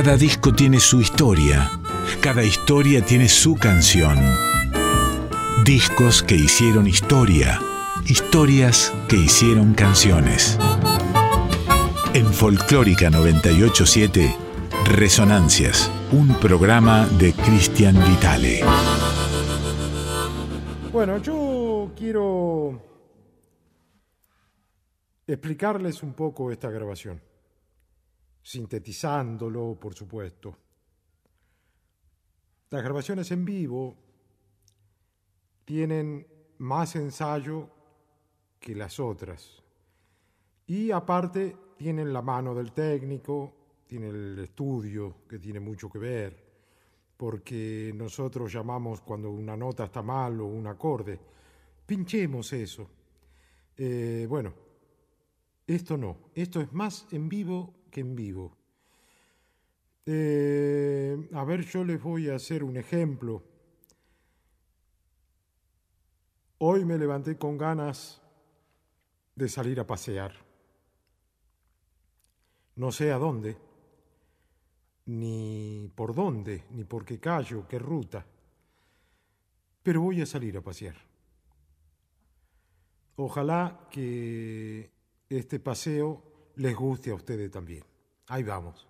Cada disco tiene su historia, cada historia tiene su canción. Discos que hicieron historia, historias que hicieron canciones. En Folclórica 987, Resonancias, un programa de Cristian Vitale. Bueno, yo quiero explicarles un poco esta grabación, sintetizándolo, por supuesto. Las grabaciones en vivo tienen más ensayo que las otras. Y aparte tienen la mano del técnico, tiene el estudio que tiene mucho que ver, porque nosotros llamamos cuando una nota está mal o un acorde, pinchemos eso. Eh, bueno, esto no, esto es más en vivo que en vivo. Eh, a ver, yo les voy a hacer un ejemplo. Hoy me levanté con ganas de salir a pasear. No sé a dónde, ni por dónde, ni por qué callo, qué ruta, pero voy a salir a pasear. Ojalá que este paseo les guste a ustedes también. Ahí vamos.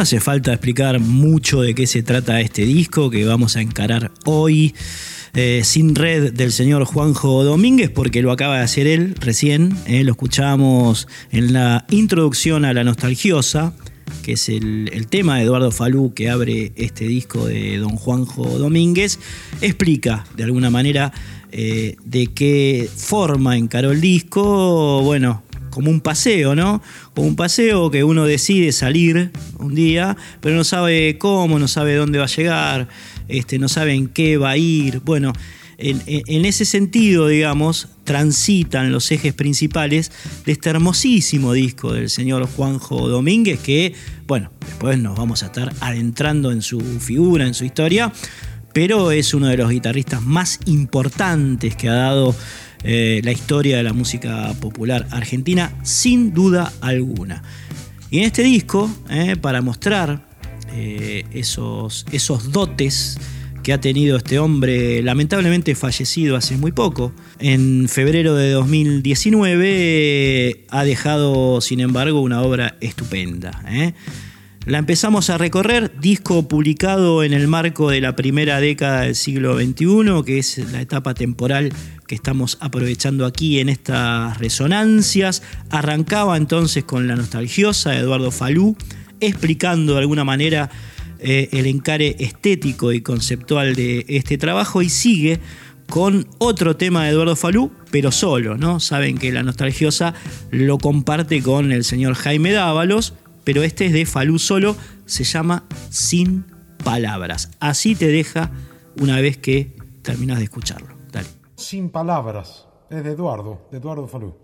No hace falta explicar mucho de qué se trata este disco que vamos a encarar hoy. Eh, sin red del señor Juanjo Domínguez, porque lo acaba de hacer él recién. Eh, lo escuchamos en la introducción a La Nostalgiosa, que es el, tema de Eduardo Falú que abre este disco de don Juanjo Domínguez. Explica de alguna manera eh, de qué forma encaró el disco. Bueno, como un paseo, ¿no? Como un paseo que uno decide salir un día, pero no sabe cómo, no sabe dónde va a llegar, este, no sabe en qué va a ir. Bueno, en, ese sentido, digamos, transitan los ejes principales de este hermosísimo disco del señor Juanjo Domínguez, que, bueno, después nos vamos a estar adentrando en su figura, en su historia, pero es uno de los guitarristas más importantes que ha dado eh, la historia de la música popular argentina, sin duda alguna. Y en este disco, eh, para mostrar eh, esos, esos dotes que ha tenido este hombre, lamentablemente fallecido hace muy poco, en febrero de 2019, ha dejado, sin embargo, una obra estupenda. La empezamos a recorrer, disco publicado en el marco de la primera década del siglo XXI, que es la etapa temporal que estamos aprovechando aquí en estas resonancias. Arrancaba entonces con la nostalgiosa Eduardo Falú, explicando de alguna manera eh, el encare estético y conceptual de este trabajo y sigue con otro tema de Eduardo Falú, pero solo, ¿no? Saben que la nostalgiosa lo comparte con el señor Jaime Dávalos, pero este es de Falú solo, se llama Sin Palabras. Así te deja una vez que terminas de escucharlo. Sin Palabras, es de Eduardo, de Eduardo Falú.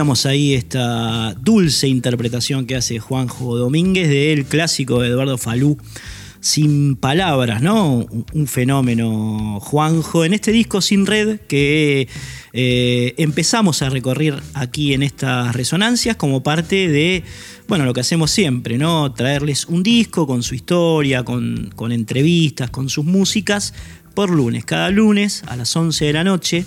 Ahí esta dulce interpretación que hace Juanjo Domínguez del clásico de Eduardo Falú, Sin Palabras, ¿no? Un fenómeno, Juanjo, en este disco Sin Red que eh, empezamos a recorrer aquí en estas resonancias como parte de, bueno, lo que hacemos siempre, ¿no? Traerles un disco con su historia, con, con entrevistas, con sus músicas, por lunes, cada lunes a las 11 de la noche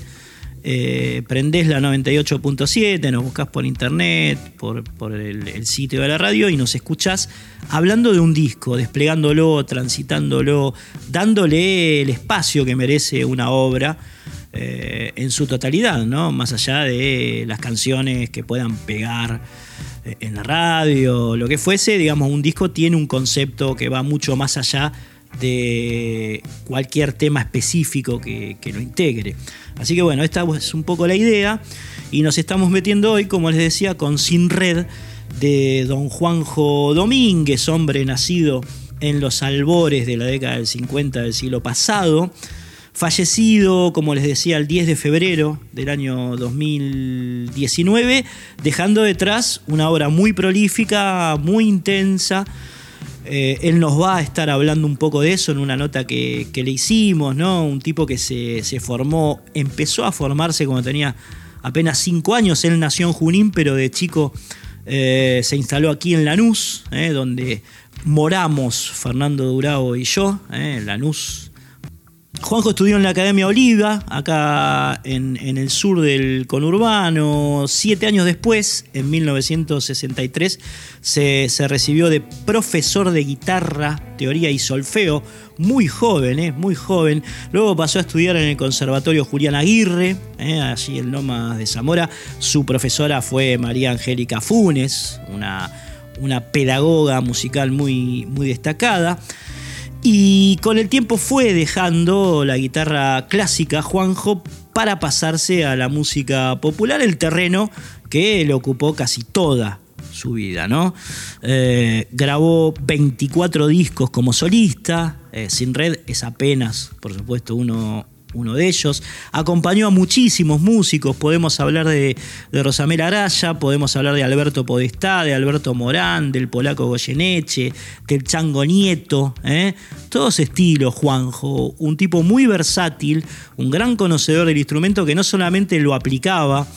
eh, prendés la 98.7, nos buscas por internet, por, el, sitio de la radio y nos escuchás hablando de un disco, desplegándolo, transitándolo, dándole el espacio que merece una obra eh, en su totalidad, ¿no? Más allá de las canciones que puedan pegar eh, en la radio, lo que fuese, digamos, un disco tiene un concepto que va mucho más allá de cualquier tema específico que, lo integre. Así que bueno, esta es un poco la idea y nos estamos metiendo hoy, como les decía, con Sin Red de don Juanjo Domínguez, hombre nacido en los albores de la década del 50 del siglo pasado, fallecido, como les decía, el 10 de febrero del año 2019, dejando detrás una obra muy prolífica, muy intensa, eh, él nos va a estar hablando un poco de eso en una nota que, le hicimos, ¿no? Un tipo que se, formó, empezó a formarse cuando tenía apenas cinco años. Él nació en Junín, pero de chico eh, se instaló aquí en Lanús, ¿eh? donde moramos Fernando Durao y yo. Lanús Juanjo estudió en la Academia Oliva, acá en, el sur del conurbano. Siete años después, en 1963, se, recibió de profesor de guitarra, teoría y solfeo, muy joven, eh, muy joven. Luego pasó a estudiar en el Conservatorio Julián Aguirre, eh, allí en Lomas de Zamora. Su profesora fue María Angélica Funes, una, una pedagoga musical muy, muy destacada. Y con el tiempo fue dejando la guitarra clásica Juanjo para pasarse a la música popular, el terreno que le ocupó casi toda su vida, ¿no? Eh, grabó 24 discos como solista, eh, Sin Red es apenas, por supuesto, uno, uno de ellos. Acompañó a muchísimos músicos, podemos hablar de, de Rosamela Araya, podemos hablar de Alberto Podestá, de Alberto Morán, del polaco Goyeneche, del Chango Nieto, ¿eh? todos estilos, Juanjo, un tipo muy versátil, un gran conocedor del instrumento que no solamente lo aplicaba,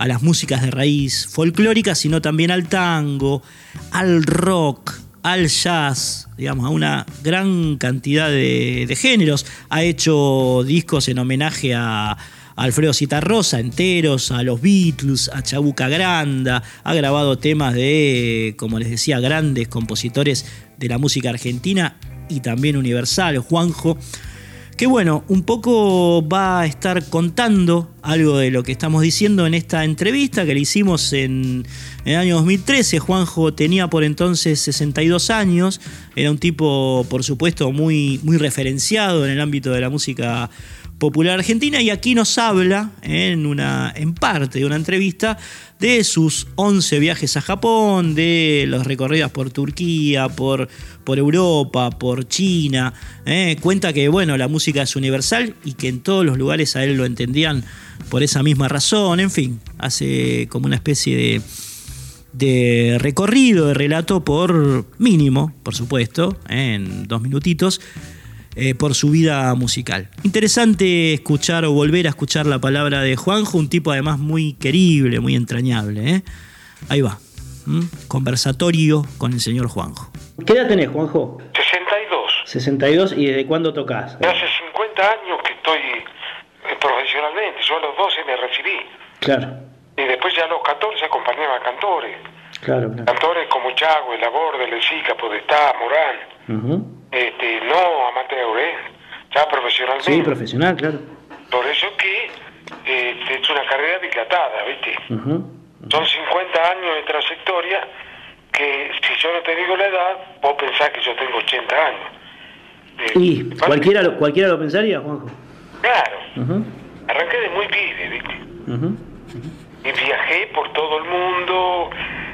a las músicas de raíz folclórica, sino también al tango, al rock, al jazz, digamos, a una gran cantidad de, géneros. Ha hecho discos en homenaje a, Alfredo Citarrosa enteros, a los Beatles, a Chabuca Granda, ha grabado temas de, como les decía, grandes compositores de la música argentina y también universal, Juanjo que bueno, un poco va a estar contando algo de lo que estamos diciendo en esta entrevista que le hicimos en, el año 2013. Juanjo tenía por entonces 62 años, era un tipo, por supuesto, muy, muy referenciado en el ámbito de la música popular argentina y aquí nos habla en, una, en parte de una entrevista de sus 11 viajes a Japón, de los recorridos por Turquía, por, por Europa, por China. ¿eh? Cuenta que bueno, la música es universal y que en todos los lugares a él lo entendían por esa misma razón. En fin, hace como una especie de, de recorrido, de relato por mínimo, por supuesto, ¿eh? en dos minutitos eh, por su vida musical. Interesante escuchar o volver a escuchar la palabra de Juanjo, un tipo además muy querible, muy entrañable. ¿eh? Ahí va. Conversatorio con el señor Juanjo. ¿Qué edad tenés, Juanjo? 62. 62 y desde cuándo tocas? Hace 50 años que estoy eh, profesionalmente, yo a los 12 me recibí. Claro. Y después ya a los 14 acompañaba a cantores. Claro, claro. Cantores como Chago, El Aborde, Lezica, Podestá, Morán. Uh este, no amateur, ¿eh? Ya profesionalmente. Sí, profesional, claro. Por eso que este, es una carrera dilatada, ¿viste? Son 50 años de trayectoria que si yo no te digo la edad, vos pensás que yo tengo 80 años. ¿Y eh, cualquiera lo, cualquiera lo pensaría, Juanjo? Claro. Arranqué de muy pibe, ¿viste? Y viajé por todo el mundo, y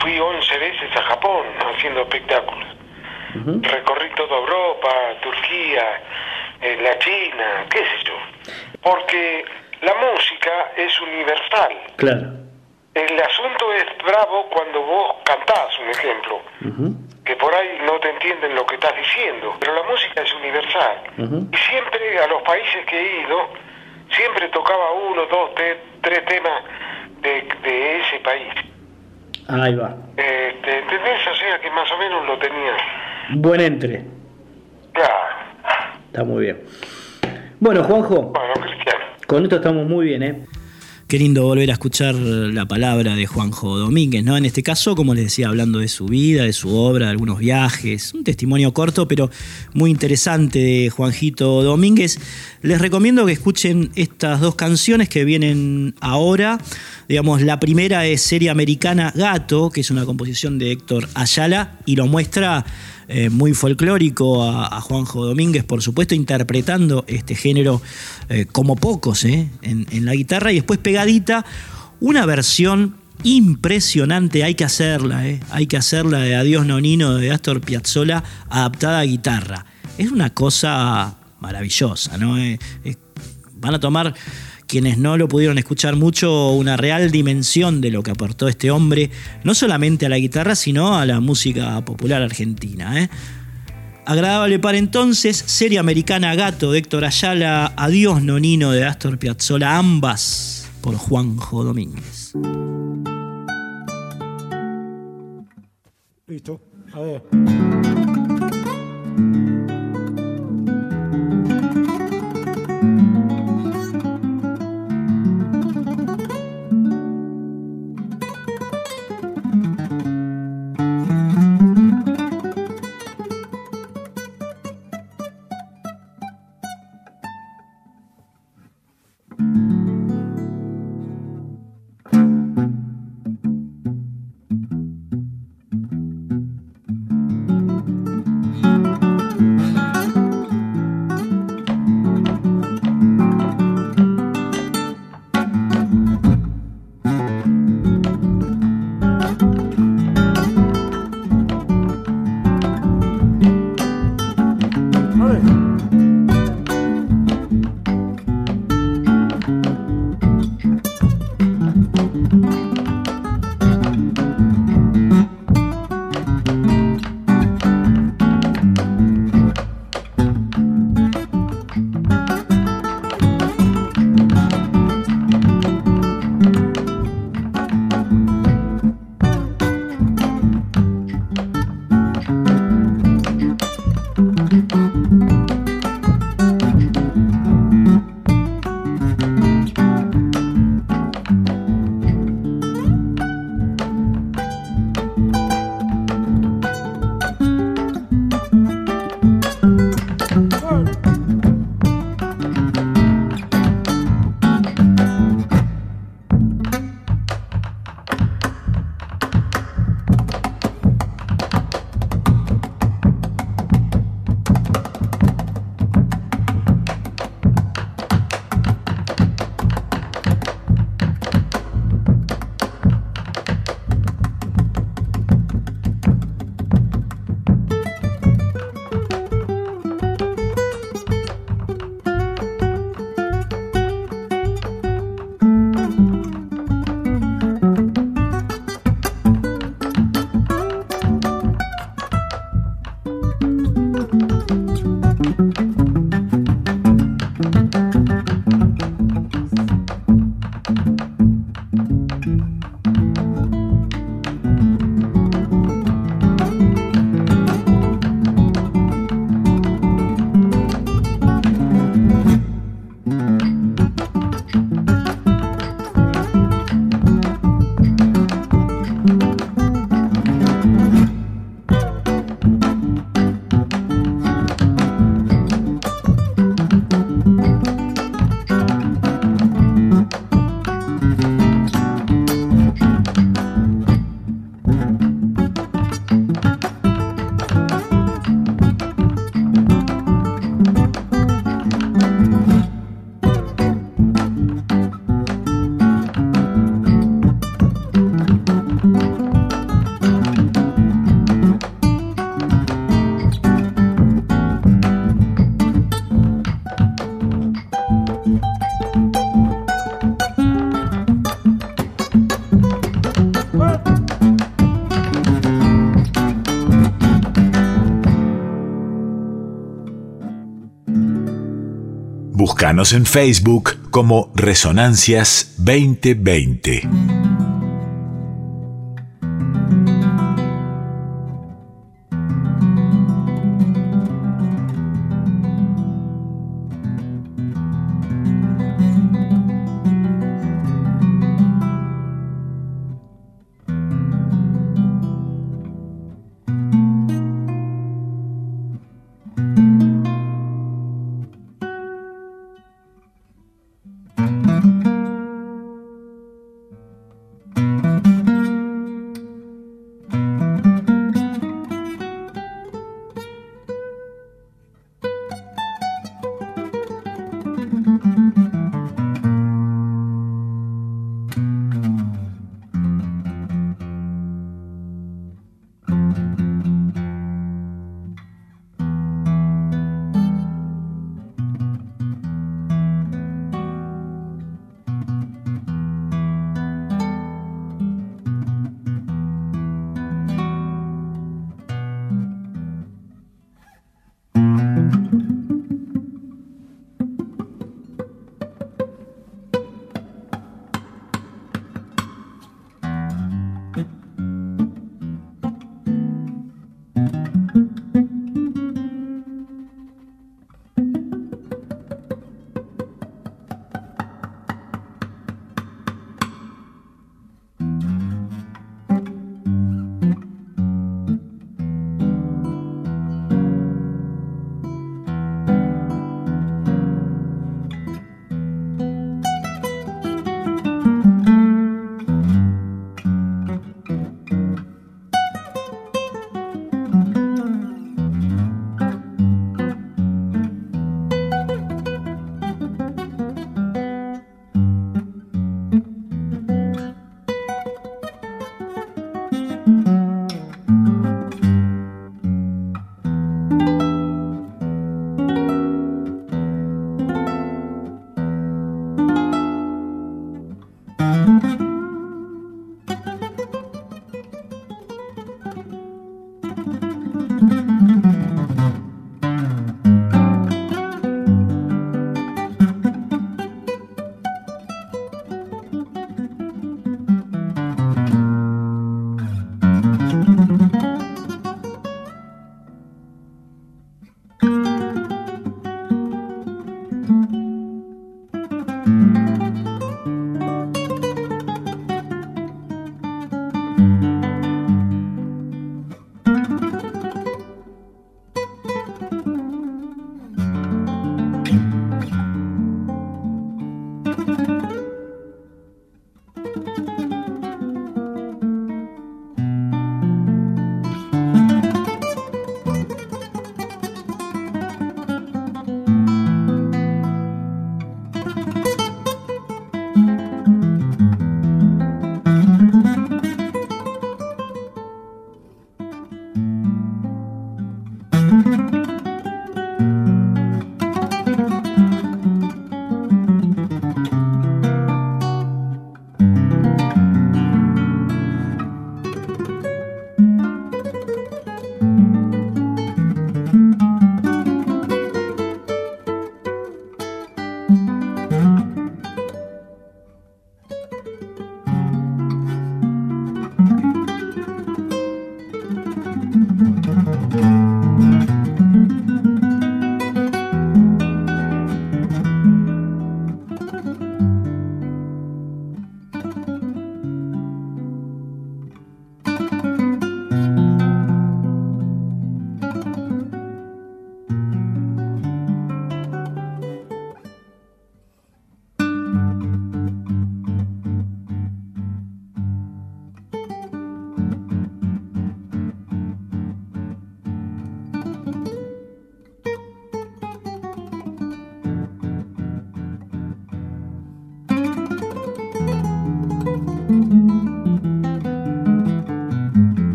fui 11 veces a Japón haciendo espectáculos. Recorrí toda Europa, Turquía, eh, la China, qué sé yo. Porque la música es universal. Claro. el asunto es bravo cuando vos cantás, un ejemplo, que por ahí no te entienden lo que estás diciendo, pero la música es universal. Y siempre a los países que he ido, siempre tocaba uno, dos, tres, temas de, ese país. Ahí va. Este, ¿Entendés? O sea que más o menos lo tenía. Buen entre. Claro. Está muy bien. Bueno, Juanjo. Bueno, Cristiano. Con esto estamos muy bien, ¿eh? Qué lindo volver a escuchar la palabra de Juanjo Domínguez, ¿no? En este caso, como les decía, hablando de su vida, de su obra, de algunos viajes, un testimonio corto, pero muy interesante de Juanjito Domínguez. Les recomiendo que escuchen estas dos canciones que vienen ahora. Digamos, la primera es Serie Americana Gato, que es una composición de Héctor Ayala y lo muestra eh, muy folclórico a, Juanjo Domínguez, por supuesto, interpretando este género eh, como pocos eh, en, la guitarra. Y después pegadita, una versión impresionante, hay que hacerla, hay que hacerla de Adiós Nonino de Astor Piazzolla adaptada a guitarra. Es una cosa maravillosa, ¿no? van a tomar quienes no lo pudieron escuchar mucho, una real dimensión de lo que aportó este hombre, no solamente a la guitarra, sino a la música popular argentina. ¿eh? Agradable para entonces, serie americana Gato de Héctor Ayala, Adiós Nonino de Astor Piazzolla, ambas por Juanjo Domínguez. Listo, a. Búscanos en Facebook como Resonancias 2020. Mm-hmm.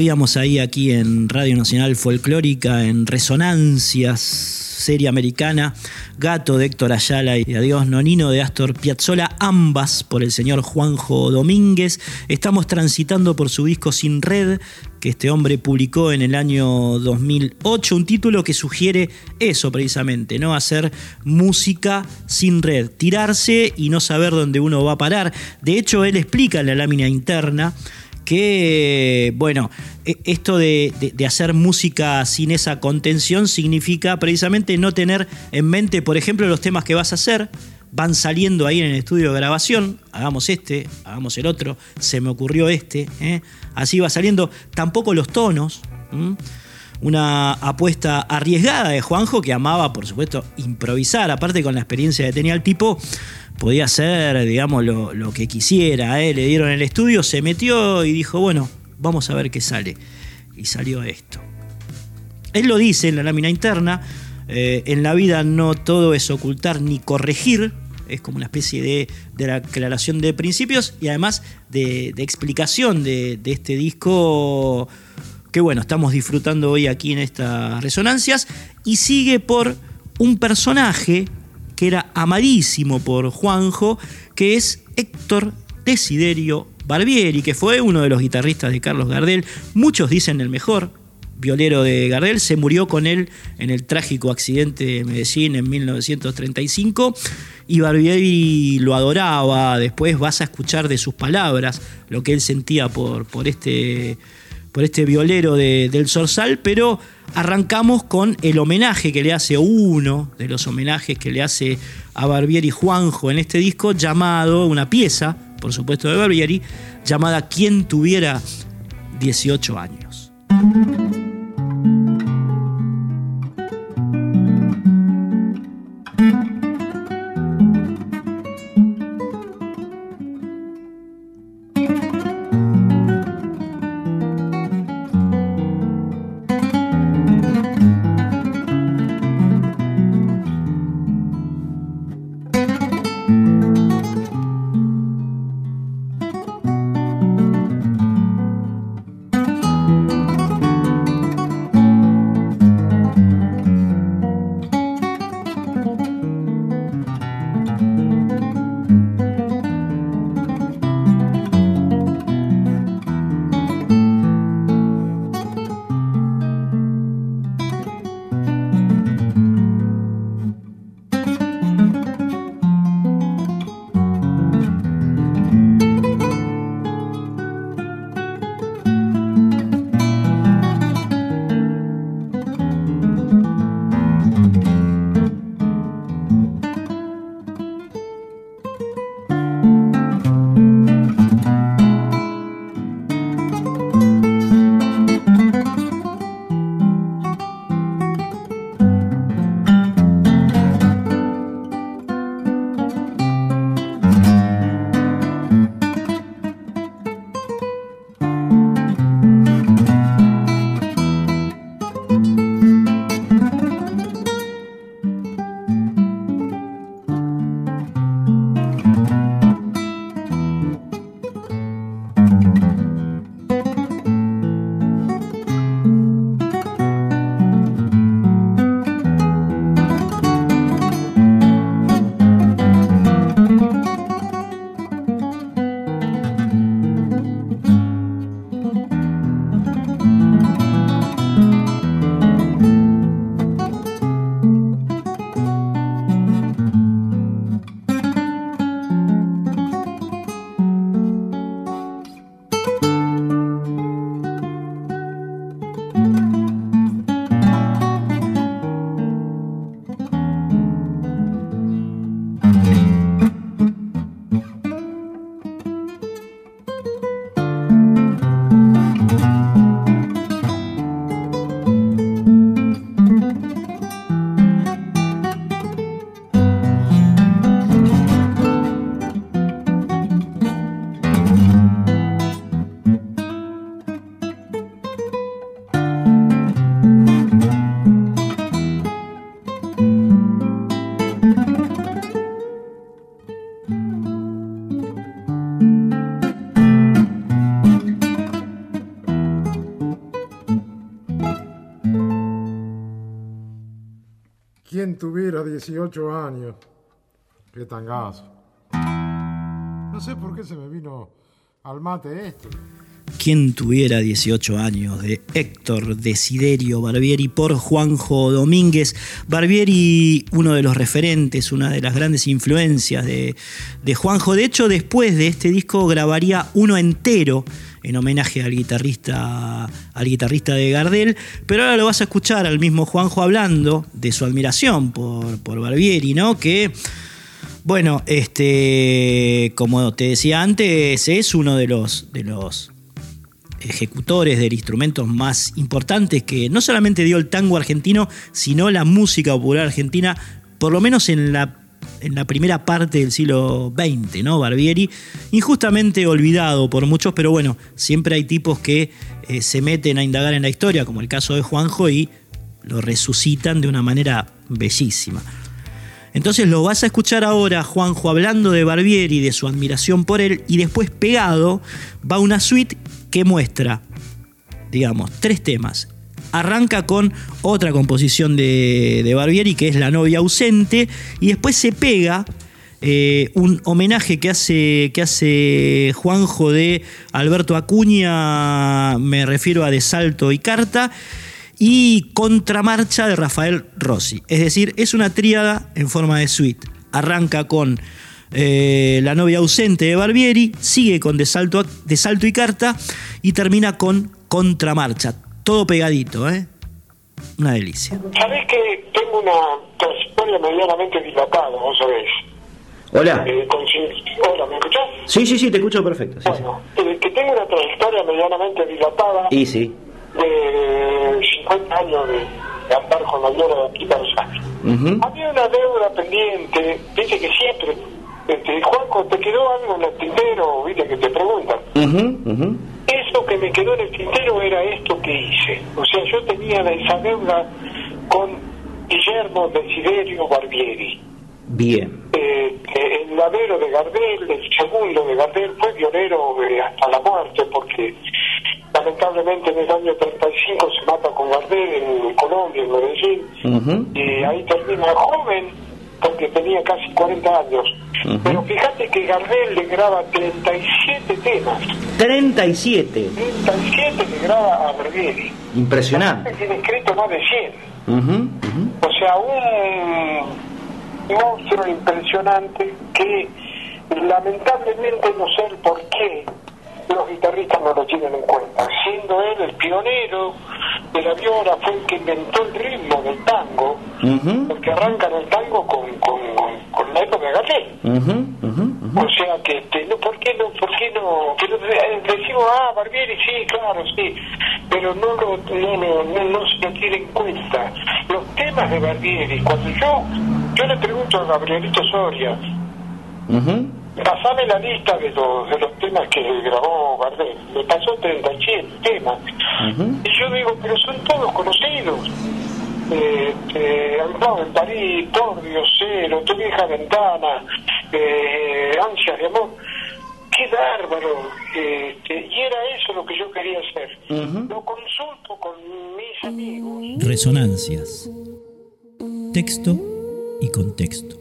Oíamos ahí aquí en Radio Nacional Folclórica, en Resonancias, serie americana, Gato de Héctor Ayala y Adiós Nonino de Astor Piazzolla, ambas por el señor Juanjo Domínguez. Estamos transitando por su disco Sin Red, que este hombre publicó en el año 2008, un título que sugiere eso precisamente, ¿no? Hacer música sin red, tirarse y no saber dónde uno va a parar. De hecho, él explica en la lámina interna que, bueno, e, esto de, hacer música sin esa contención significa precisamente no tener en mente, por ejemplo, los temas que vas a hacer. Van saliendo ahí en el estudio de grabación, hagamos este, hagamos el otro, se me ocurrió este, ¿eh? así va saliendo. Tampoco los tonos, una apuesta arriesgada de Juanjo que amaba, por supuesto, improvisar, aparte con la experiencia que tenía el tipo, podía hacer, digamos, lo, que quisiera. ¿eh? Le dieron el estudio, se metió y dijo, bueno, vamos a ver qué sale. Y salió esto. Él lo dice en la lámina interna, eh, en la vida no todo es ocultar ni corregir, es como una especie de, de aclaración de principios y además de, explicación de, de, este disco que bueno, estamos disfrutando hoy aquí en estas resonancias y sigue por un personaje que era amadísimo por Juanjo, que es Héctor Desiderio Barbieri, que fue uno de los guitarristas de Carlos Gardel. Muchos dicen el mejor violero de Gardel, se murió con él en el trágico accidente de Medellín en 1935 y Barbieri lo adoraba, después vas a escuchar de sus palabras lo que él sentía por, por este por este violero del Sorsal, pero arrancamos con el homenaje que le hace uno de los homenajes que le hace a Barbieri Juanjo en este disco, llamado, una pieza, por supuesto, de Barbieri, llamada Quien tuviera 18 años. ¿Quién tuviera 18 años? Qué tangazo. No sé por qué se me vino al mate esto. ¿Quién tuviera 18 años? de Héctor Desiderio Barbieri por Juanjo Domínguez. Barbieri, uno de los referentes, una de las grandes influencias de, de Juanjo. De hecho, después de este disco grabaría uno entero en homenaje al guitarrista, al guitarrista de Gardel, pero ahora lo vas a escuchar al mismo Juanjo hablando de su admiración por, por Barbieri, ¿no? Que, bueno, este, como te decía antes, es uno de los, de los ejecutores del instrumento más importantes que no solamente dio el tango argentino, sino la música popular argentina, por lo menos en la en la primera parte del siglo XX, ¿no? Barbieri, injustamente olvidado por muchos, pero bueno, siempre hay tipos que eh, se meten a indagar en la historia, como el caso de Juanjo, y lo resucitan de una manera bellísima. Entonces lo vas a escuchar ahora, Juanjo, hablando de Barbieri, de su admiración por él, y después pegado va una suite que muestra, digamos, tres temas arranca con otra composición de, Barbieri, que es La novia ausente, y después se pega eh, un homenaje que hace, que hace Juanjo de Alberto Acuña, me refiero a De Salto y Carta, y Contramarcha de Rafael Rossi. Es decir, es una tríada en forma de suite. Arranca con eh, La novia ausente de Barbieri, sigue con de de Salto y Carta y termina con Contramarcha todo pegadito, ¿eh? Una delicia. Sabés que tengo una trayectoria medianamente dilatada, vos sabés. Hola. Eh, Hola, ¿me escuchás? Sí, sí, sí, te escucho perfecto. bueno, eh, que tengo una trayectoria medianamente dilatada. Y sí. De 50 años de, andar con la llora de aquí para allá. Había una deuda pendiente, dice que siempre este, Juanco, ¿te quedó algo en el tintero? Viste que te preguntan. Eso que me quedó en el tintero era esto que hice. O sea, yo tenía esa deuda con Guillermo Desiderio Barbieri. Bien. Eh, el ladero de Gardel, el segundo de Gardel, fue pionero eh, hasta la muerte porque lamentablemente en el año 35 se mata con Gardel en Colombia, en Medellín, y ahí termina joven porque tenía casi 40 años. Pero fíjate que Gardel le graba 37 temas. 37. 37 le graba a Barbieri. Impresionante. Tiene escrito más de 100. O sea, un monstruo impresionante que lamentablemente no sé el por qué los guitarristas no lo tienen en cuenta. Siendo él el pionero de la viola, fue el que inventó el ritmo del tango, porque arrancan el tango con, con, con, la época de Gardel. O sea que, este, no, ¿por qué no? ¿Por qué no? Que eh, decimos, ah, Barbieri, sí, claro, sí, pero no lo, no, no, no, no se lo tiene en cuenta. Los temas de Barbieri, cuando yo, yo le pregunto a Gabrielito Soria, pasame la lista de los, de los temas que grabó Gardel. Me pasó 37 temas. Y yo digo, pero son todos conocidos eh, en París, por Diosero, tu vieja ventana, eh, ansias de amor. ¡Qué bárbaro! Este, y era eso lo que yo quería hacer. Lo consulto con mis amigos. Resonancias. Texto y contexto.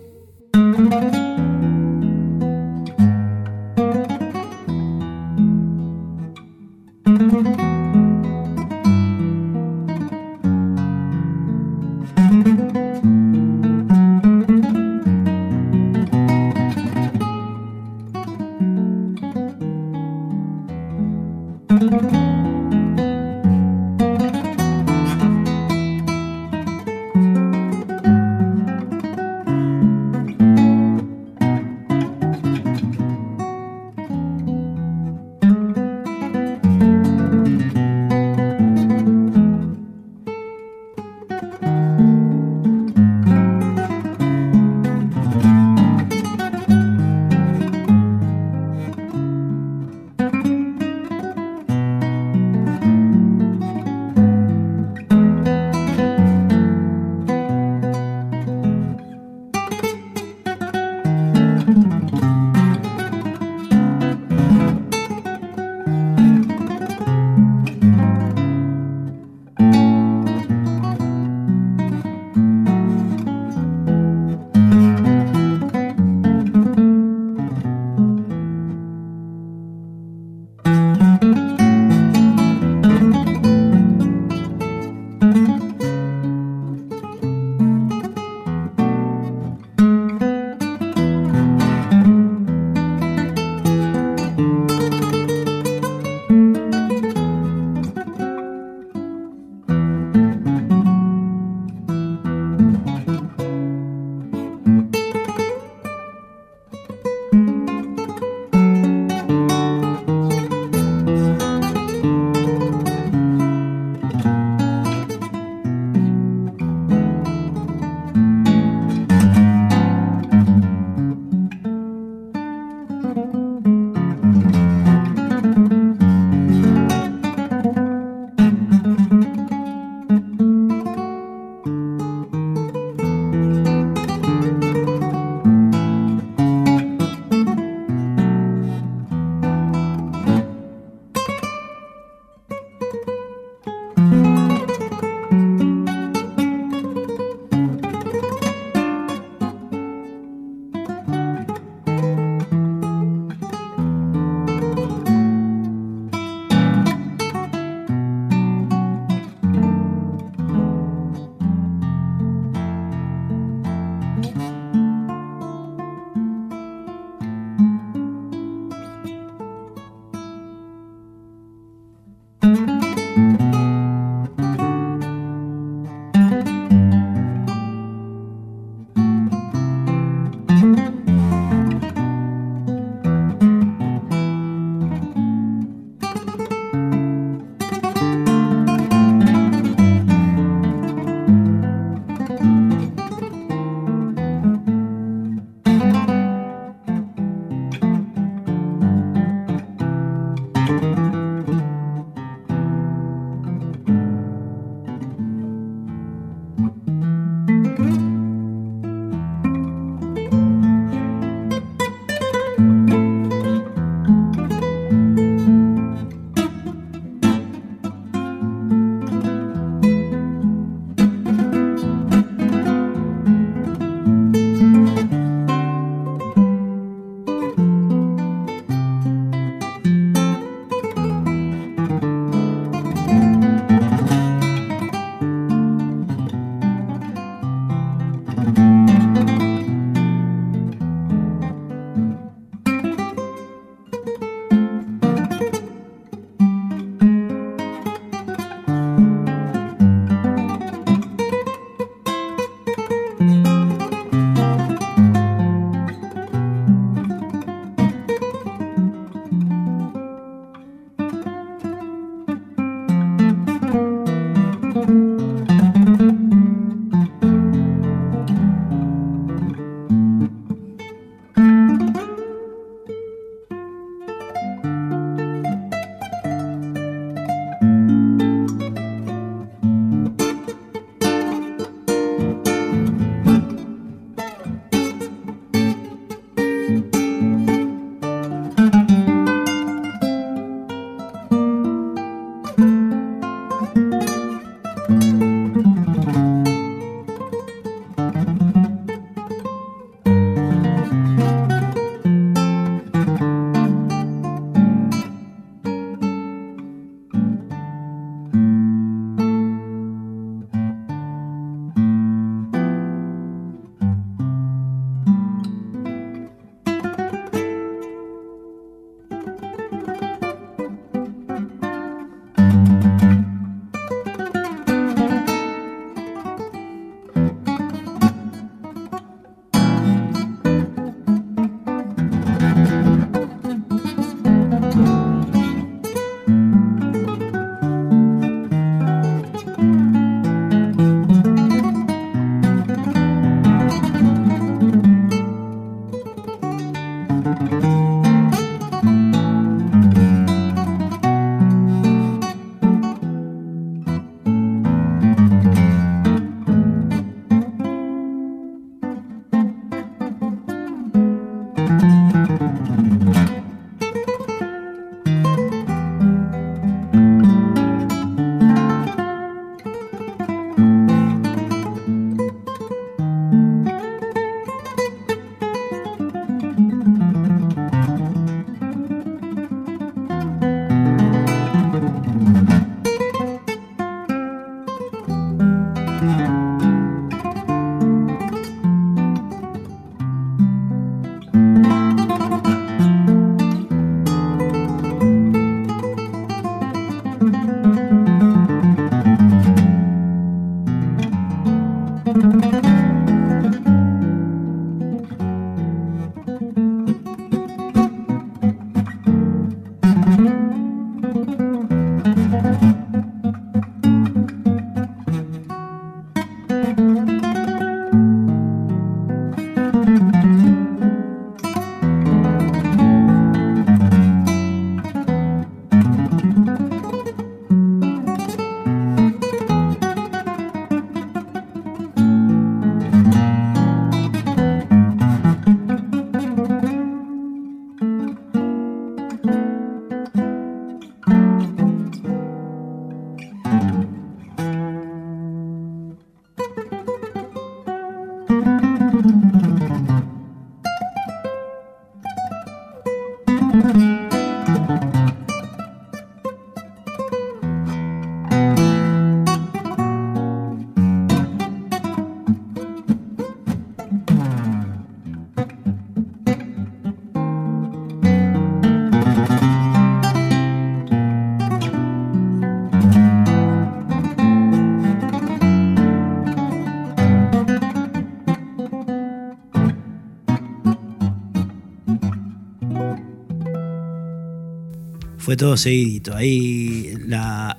Fue todo seguidito. Ahí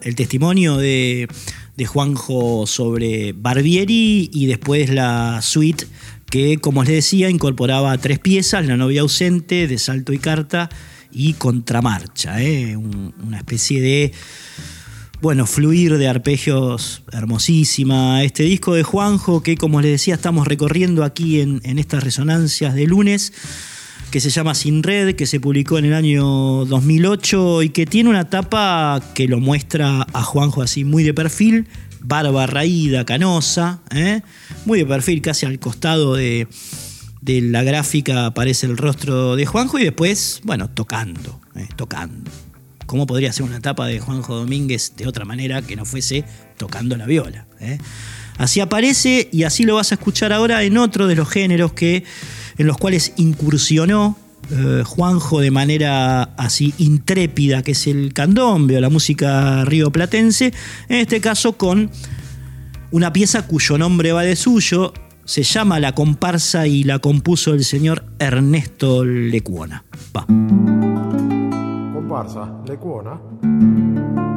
el testimonio de, Juanjo sobre Barbieri y después la suite que, como les decía, incorporaba tres piezas, La novia ausente, De salto y carta y Contramarcha, ¿eh? una especie de, bueno, fluir de arpegios hermosísima. Este disco de Juanjo que, como les decía, estamos recorriendo aquí en, en estas resonancias de lunes que se llama Sin Red, que se publicó en el año 2008 y que tiene una tapa que lo muestra a Juanjo así muy de perfil, barba raída, canosa, ¿eh? muy de perfil, casi al costado de, la gráfica aparece el rostro de Juanjo y después, bueno, tocando, ¿eh? tocando. ¿Cómo podría ser una tapa de Juanjo Domínguez de otra manera que no fuese tocando la viola? ¿eh? Así aparece y así lo vas a escuchar ahora en otro de los géneros que en los cuales incursionó eh, Juanjo de manera así intrépida, que es el candombe o la música rioplatense, en este caso con una pieza cuyo nombre va de suyo, se llama La comparsa y la compuso el señor Ernesto Lecuona. Va. Comparsa, Lecuona.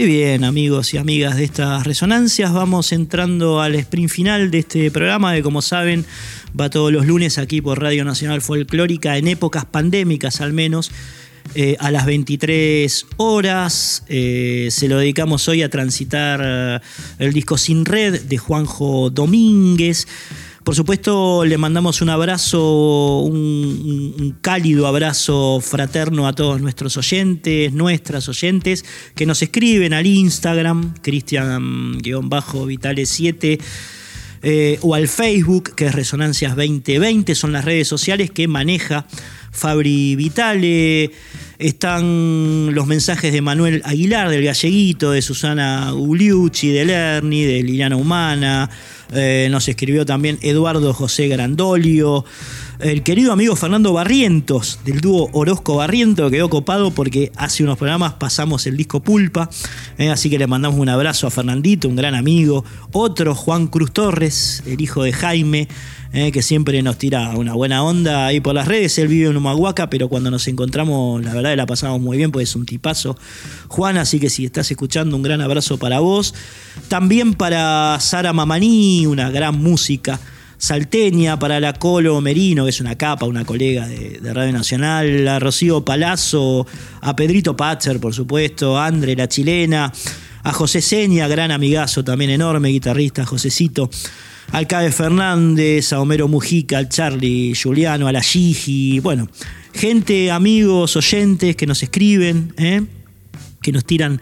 Y bien, amigos y amigas de estas resonancias, vamos entrando al sprint final de este programa que como saben va todos los lunes aquí por Radio Nacional Folclórica, en épocas pandémicas al menos, eh, a las 23 horas. Eh, se lo dedicamos hoy a transitar eh, el disco Sin Red de Juanjo Domínguez. Por supuesto, le mandamos un abrazo, un, cálido abrazo fraterno a todos nuestros oyentes, nuestras oyentes, que nos escriben al Instagram, Cristian-Vitale7. Eh, o al Facebook, que es Resonancias 2020, son las redes sociales que maneja Fabri Vitale. Están los mensajes de Manuel Aguilar, del Galleguito, de Susana Uliucci, de Lerni, de Liliana Humana. Eh, nos escribió también Eduardo José Grandolio. El querido amigo Fernando Barrientos, del dúo Orozco Barriento, quedó copado porque hace unos programas pasamos el disco Pulpa. Eh, así que le mandamos un abrazo a Fernandito, un gran amigo. Otro, Juan Cruz Torres, el hijo de Jaime. Eh, que siempre nos tira una buena onda ahí por las redes. Él vive en Humahuaca, pero cuando nos encontramos, la verdad la pasamos muy bien, pues es un tipazo. Juan, así que si estás escuchando, un gran abrazo para vos. También para Sara Mamaní, una gran música salteña, para la Colo Merino, que es una capa, una colega de, Radio Nacional, a Rocío Palazzo, a Pedrito Patzer, por supuesto, a Andre, la chilena, a José Seña, gran amigazo, también enorme guitarrista, Josecito al Cabe Fernández, a Homero Mujica, al Charlie Juliano, a la Gigi, bueno, gente, amigos, oyentes que nos escriben, ¿eh? que nos tiran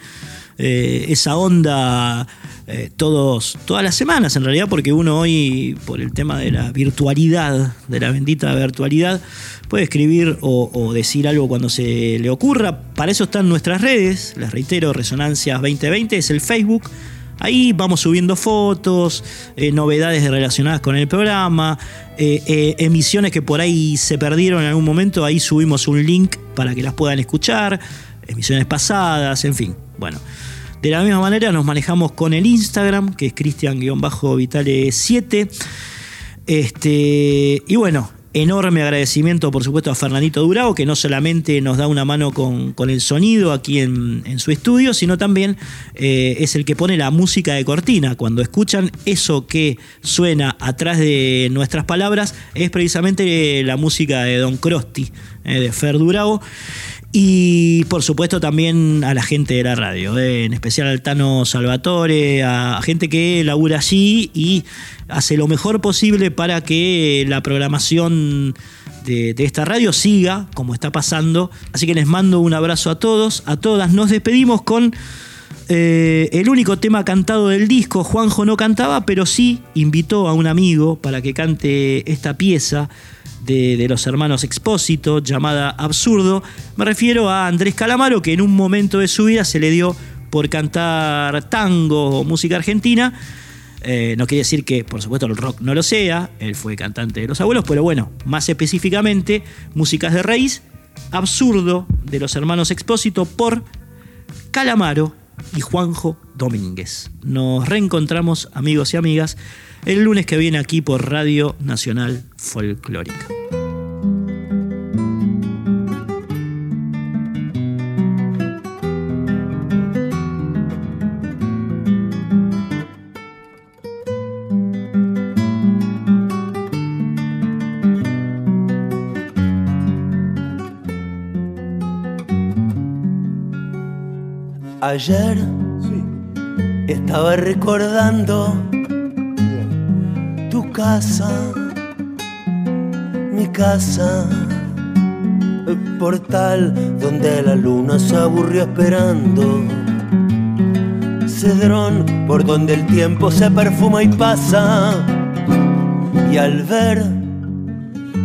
eh, esa onda eh, todos, todas las semanas en realidad, porque uno hoy, por el tema de la virtualidad, de la bendita virtualidad, puede escribir o, decir algo cuando se le ocurra. Para eso están nuestras redes, les reitero, Resonancias 2020 es el Facebook Ahí vamos subiendo fotos, eh, novedades relacionadas con el programa, eh, emisiones que por ahí se perdieron en algún momento, ahí subimos un link para que las puedan escuchar, emisiones pasadas, en fin. Bueno, de la misma manera nos manejamos con el Instagram, que es cristian-vitale7. Este, y bueno, Enorme agradecimiento, por supuesto, a Fernandito Durao, que no solamente nos da una mano con, el sonido aquí en, su estudio, sino también eh, es el que pone la música de cortina. Cuando escuchan eso que suena atrás de nuestras palabras, es precisamente la música de Don Crosti, eh, de Fer Durao. Y por supuesto también a la gente de la radio, eh, en especial al Tano Salvatore, a gente que labura allí y hace lo mejor posible para que la programación de, esta radio siga como está pasando. Así que les mando un abrazo a todos, a todas. Nos despedimos con eh, el único tema cantado del disco. Juanjo no cantaba, pero sí invitó a un amigo para que cante esta pieza de, los hermanos Expósito, llamada Absurdo. Me refiero a Andrés Calamaro, que en un momento de su vida se le dio por cantar tango o música argentina. Eh, no quiere decir que, por supuesto, el rock no lo sea, él fue cantante de los abuelos, pero bueno, más específicamente, músicas de raíz, absurdo de los hermanos Expósito por Calamaro y Juanjo Domínguez. Nos reencontramos, amigos y amigas, el lunes que viene aquí por Radio Nacional Folclórica. Ayer estaba recordando casa, mi casa, el portal donde la luna se aburrió esperando. Cedrón por donde el tiempo se perfuma y pasa. Y al ver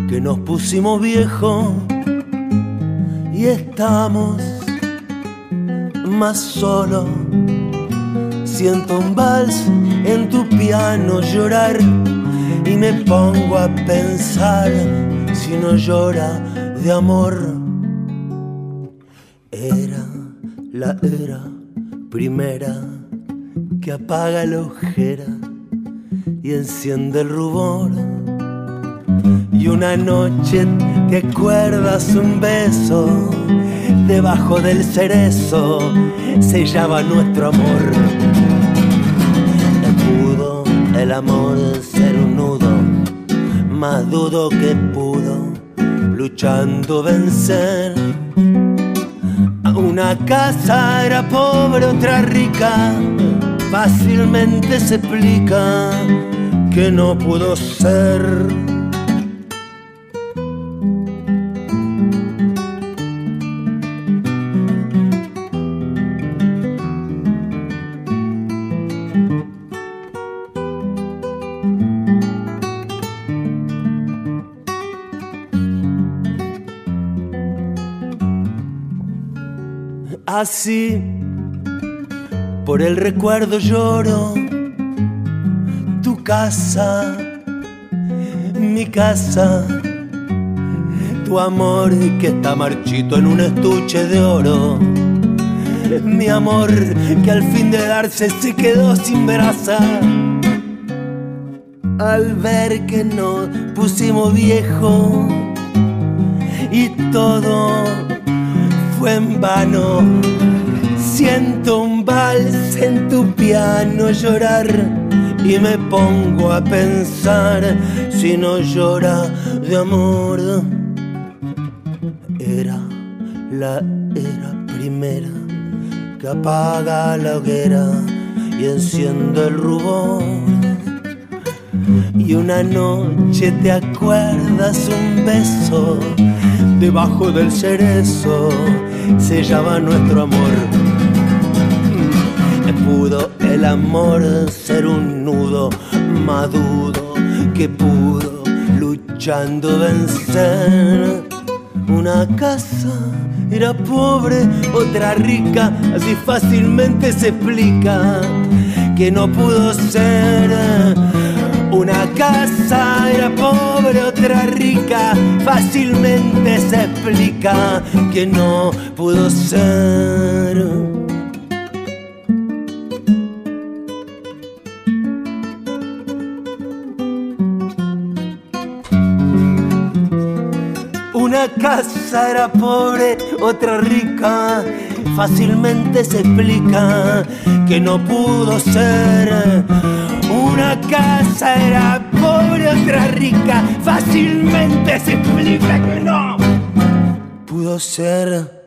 que nos pusimos viejos y estamos más solo, siento un vals en tu piano llorar me pongo a pensar si no llora de amor. Era la era primera que apaga la ojera y enciende el rubor. Y una noche te acuerdas un beso debajo del cerezo sellaba nuestro amor. El amor más dudo que pudo, luchando vencer. Una casa era pobre, otra rica, fácilmente se explica que no pudo ser así, por el recuerdo lloro, tu casa, mi casa, tu amor que está marchito en un estuche de oro. Mi amor que al fin de darse se quedó sin brasa. Al ver que nos pusimos viejo y todo en vano. Siento un vals en tu piano llorar y me pongo a pensar si no llora de amor. Era la era primera que apaga la hoguera y enciende el rubor. Y una noche te acuerdas un beso debajo del cerezo sellaba nuestro amor. Pudo el amor ser un nudo maduro que pudo luchando vencer. Una casa era pobre, otra rica, así fácilmente se explica que no pudo ser una casa era pobre, otra rica, fácilmente se explica que no pudo ser. Una casa era pobre, otra rica, fácilmente se explica que no pudo ser una casa era pobre, otra rica. Fácilmente se explica que no pudo ser.